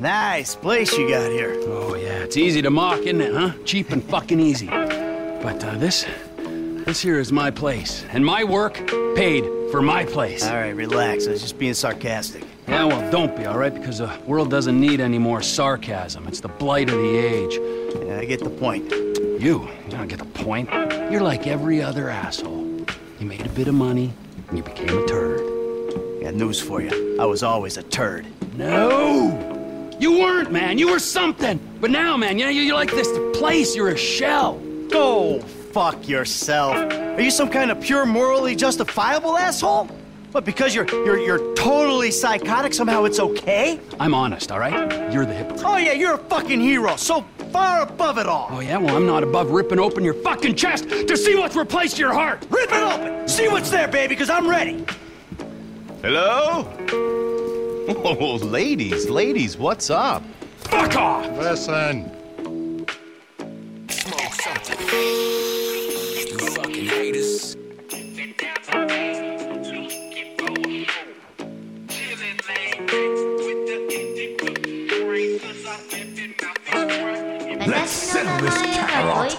Nice place you got here. Oh, yeah, it's easy to mock, isn't it, huh? Cheap and fucking easy. But uh, this, this here is my place. And my work paid for my place. All right, relax. I was just being sarcastic. Yeah, well, don't be, all right? Because the world doesn't need any more sarcasm. It's the blight of the age. Yeah, I get the point. You, you don't get the point. You're like every other asshole. You made a bit of money, and you became a turd. Got news for you. I was always a turd. No! You weren't, man. You were something. But now, man, you know, you're like this place. You're a shell. Go fuck yourself. Are you some kind of pure morally justifiable asshole? But because you're you're you're totally psychotic, somehow it's okay? I'm honest, all right? You're the hypocrite. Oh yeah, you're a fucking hero, so far above it all. Oh, yeah? Well, I'm not above ripping open your fucking chest to see what's replaced your heart. Rip it open! See what's there, baby, because I'm ready. Hello? Oh, ladies, ladies, what's up? Fuck off! Listen. Smoke something. You fucking hate haters. Let's settle this carrot.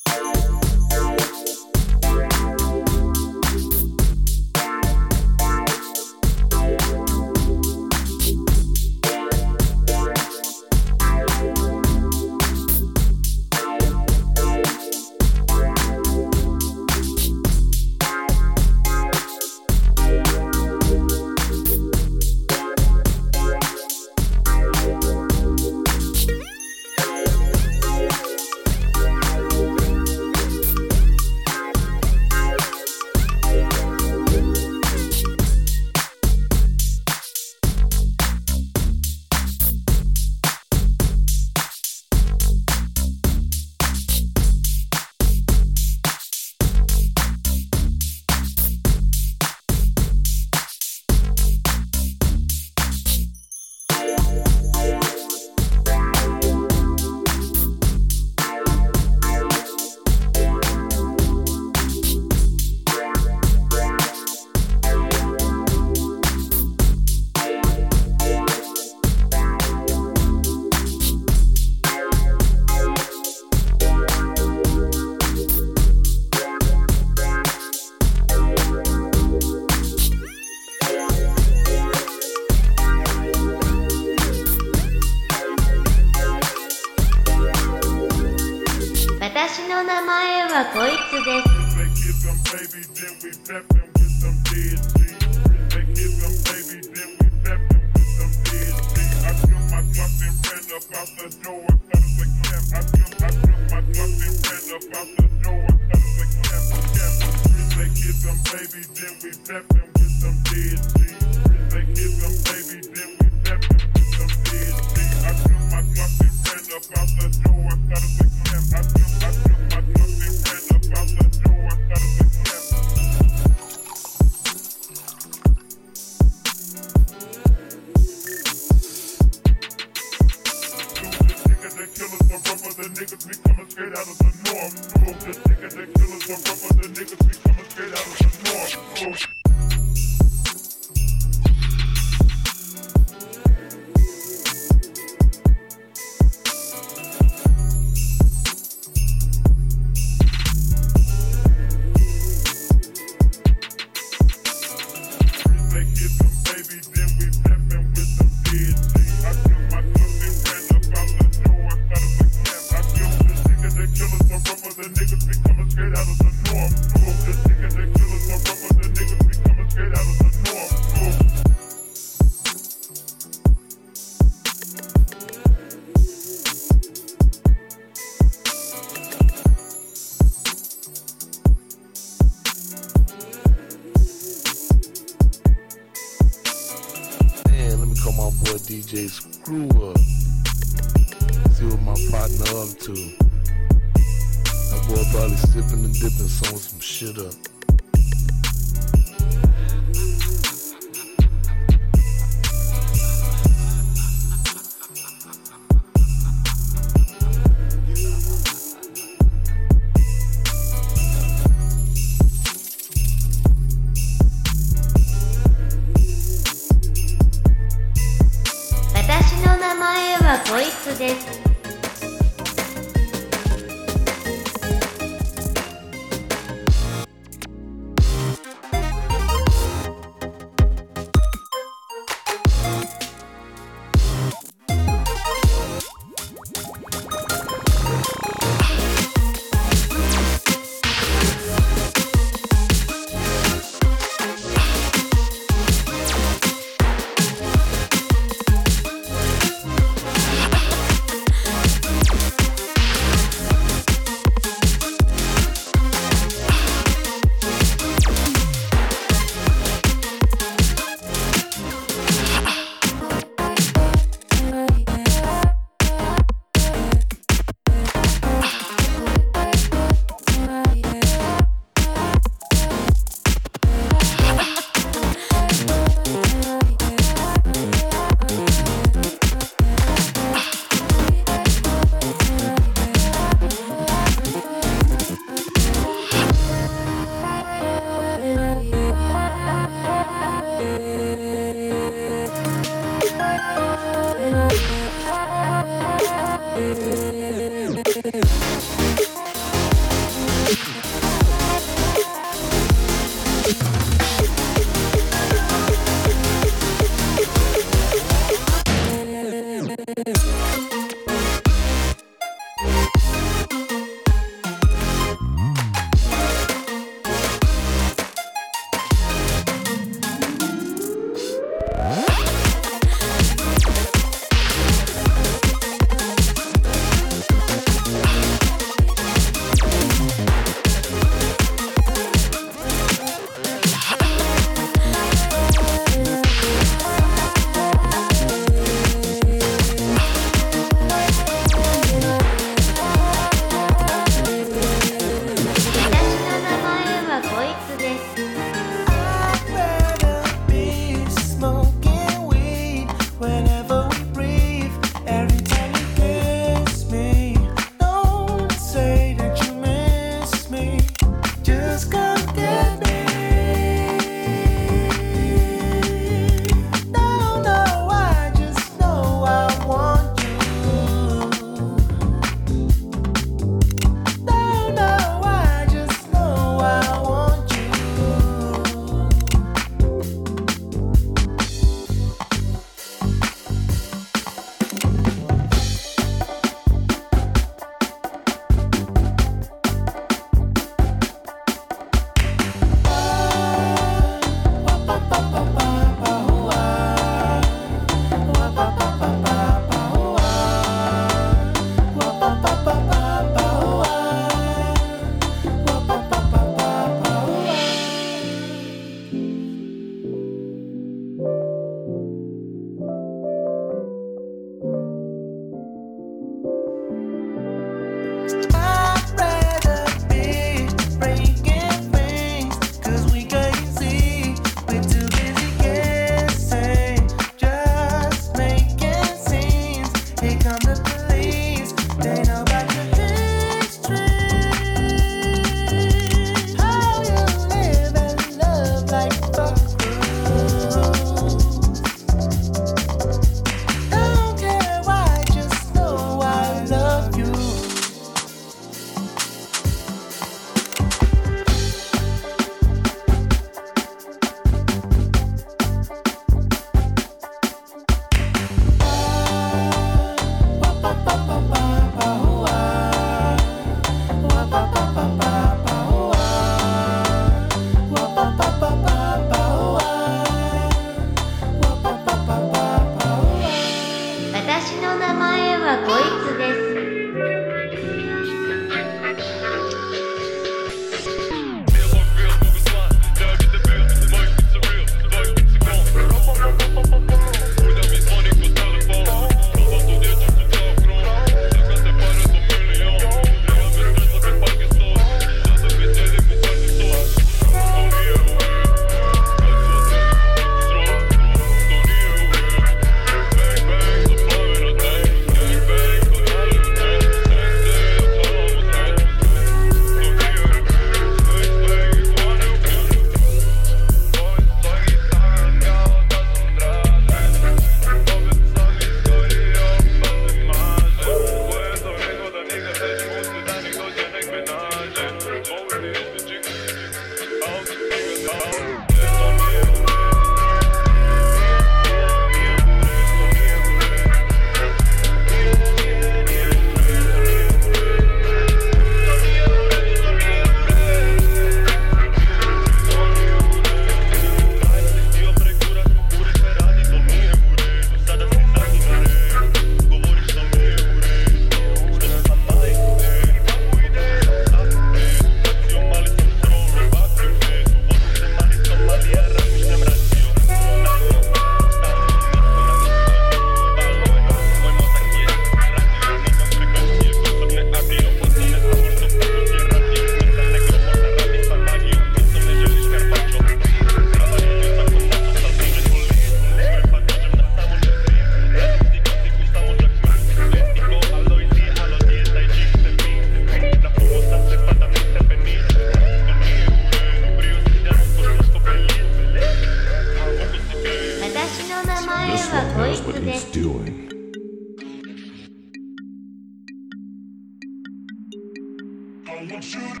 Want you to,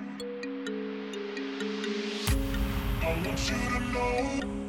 I want you to know.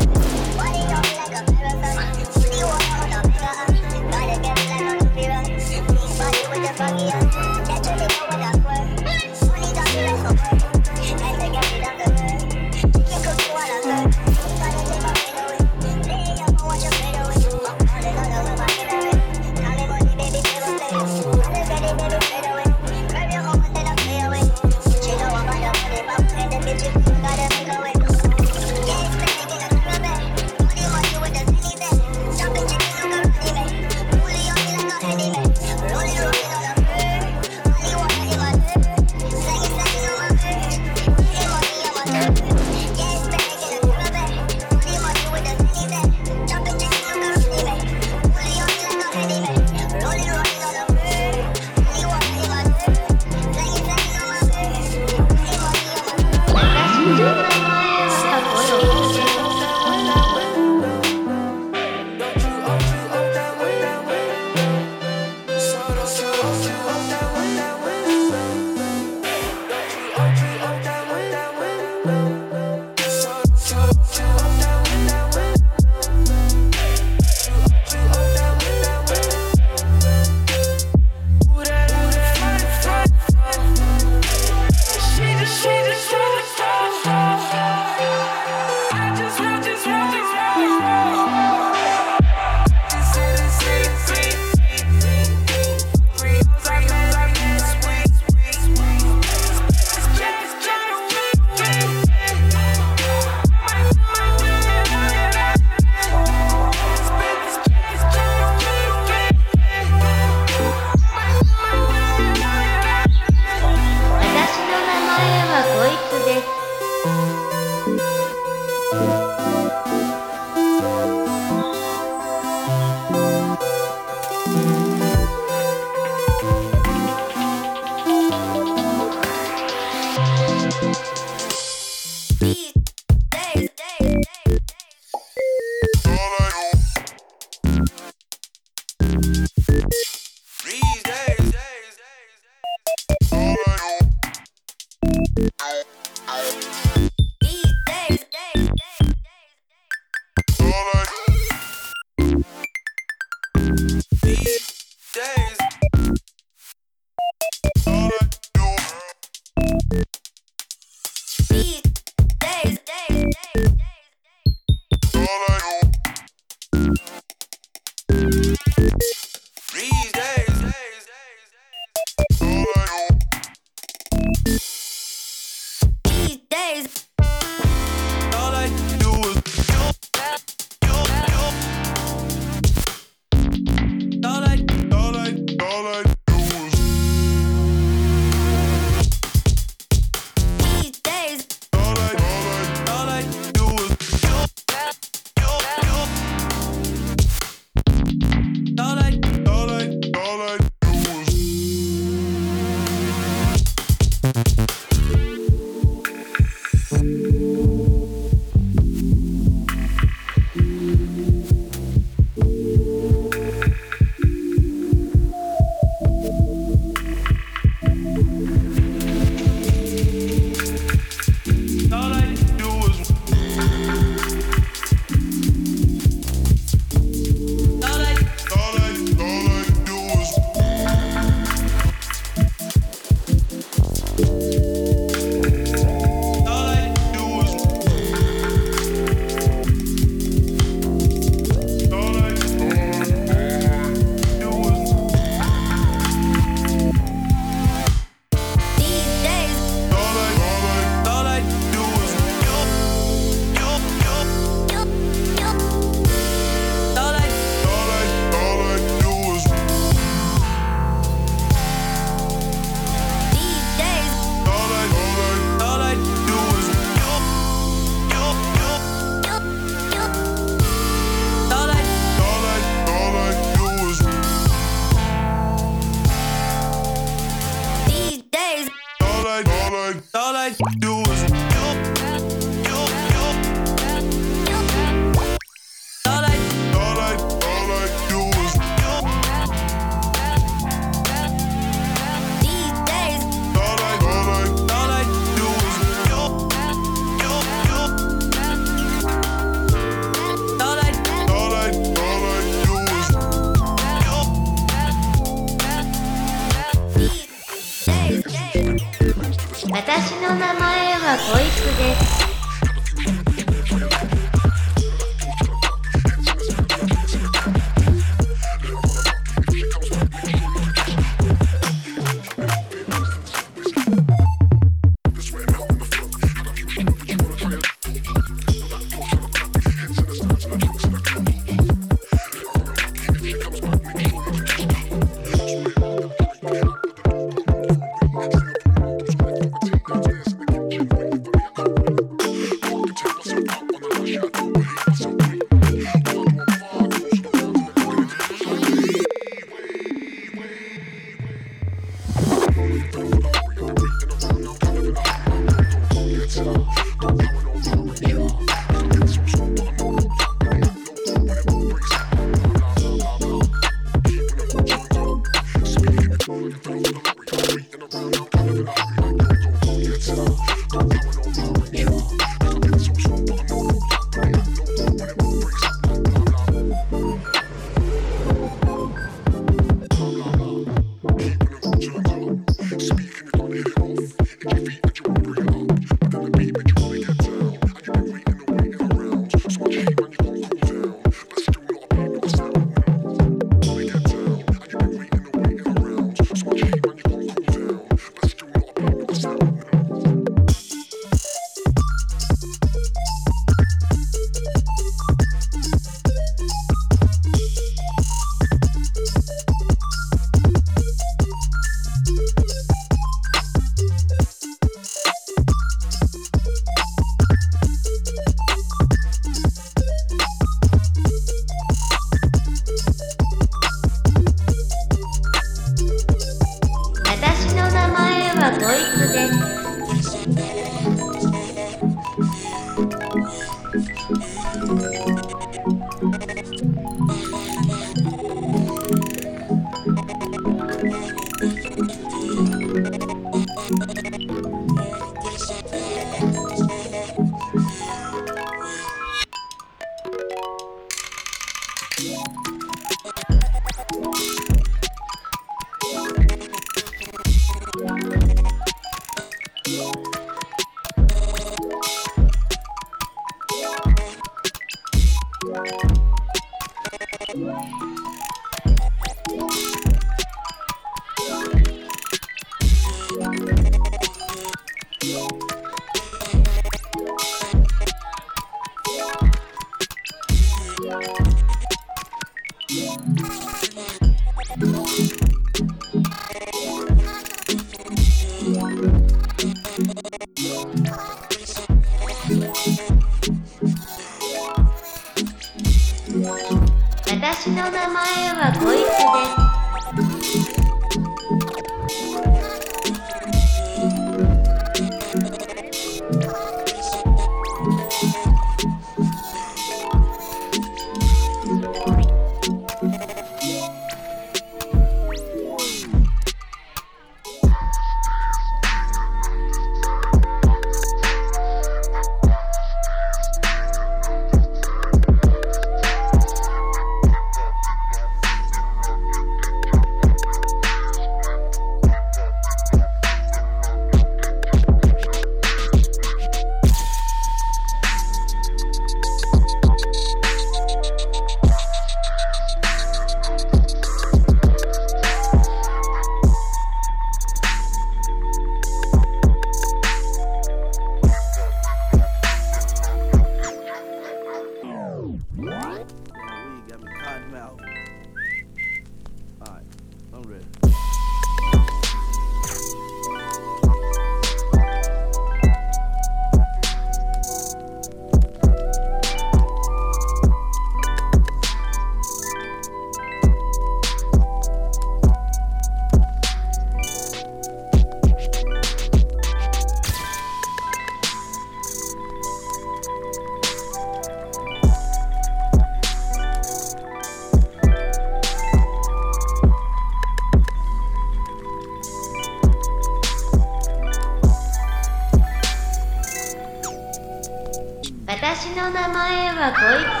可以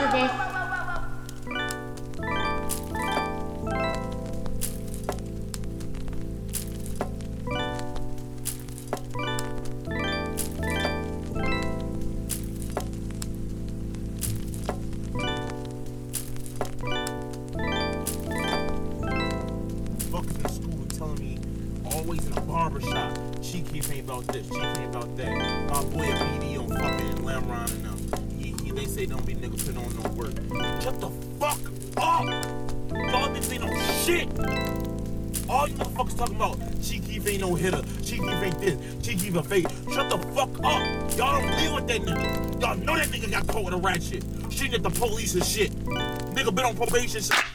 shooting at the police and shit. Nigga been on probation since.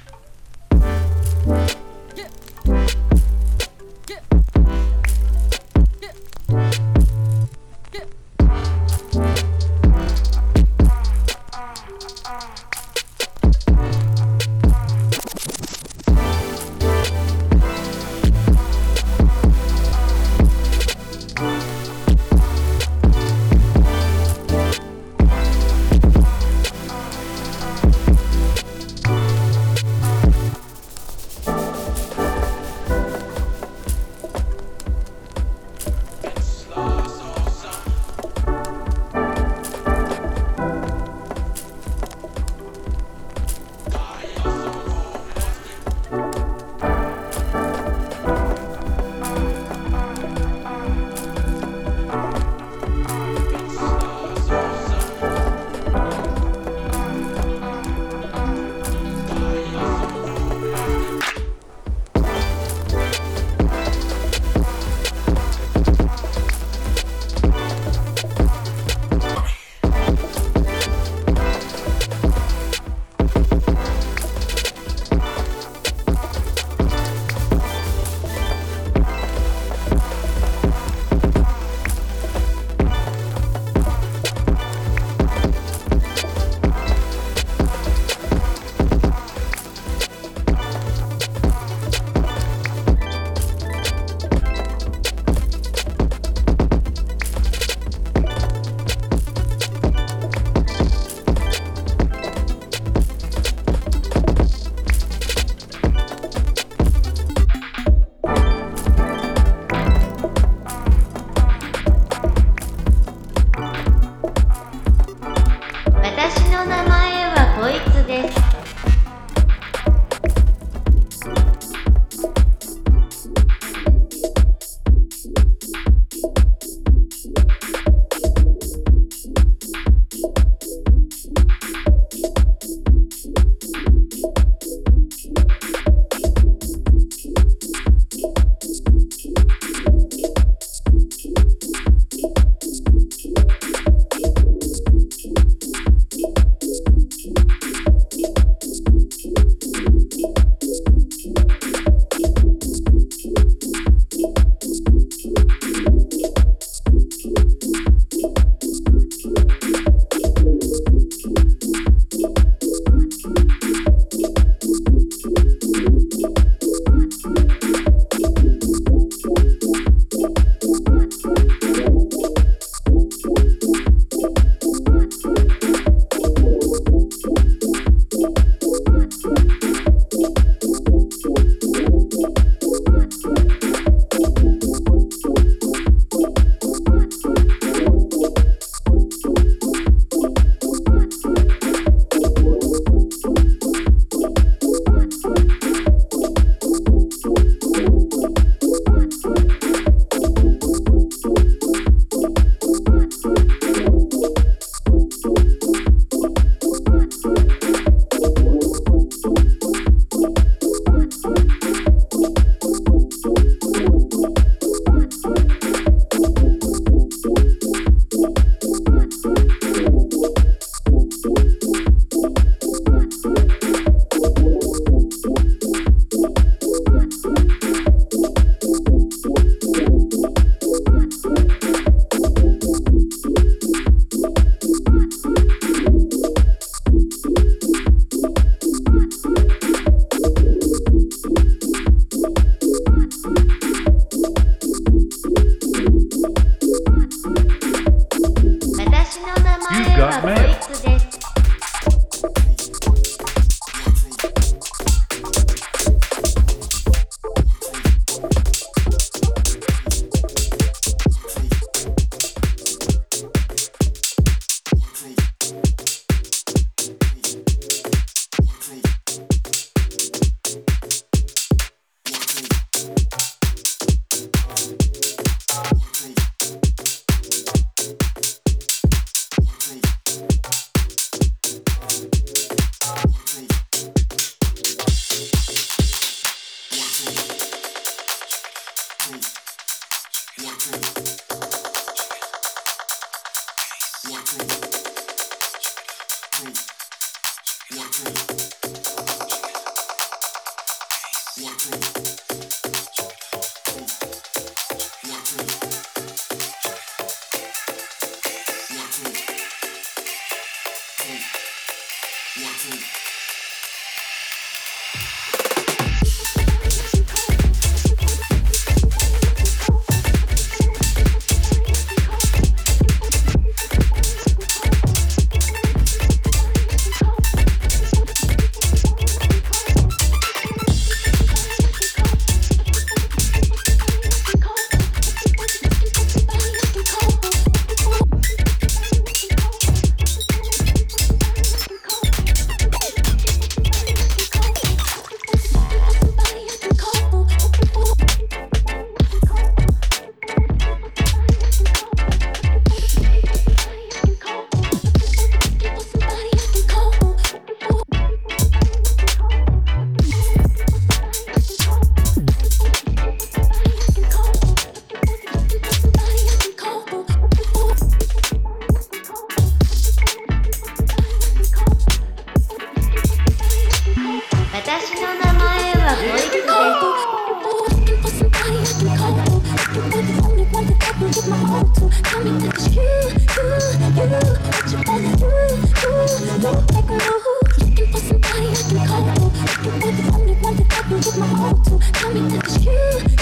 Open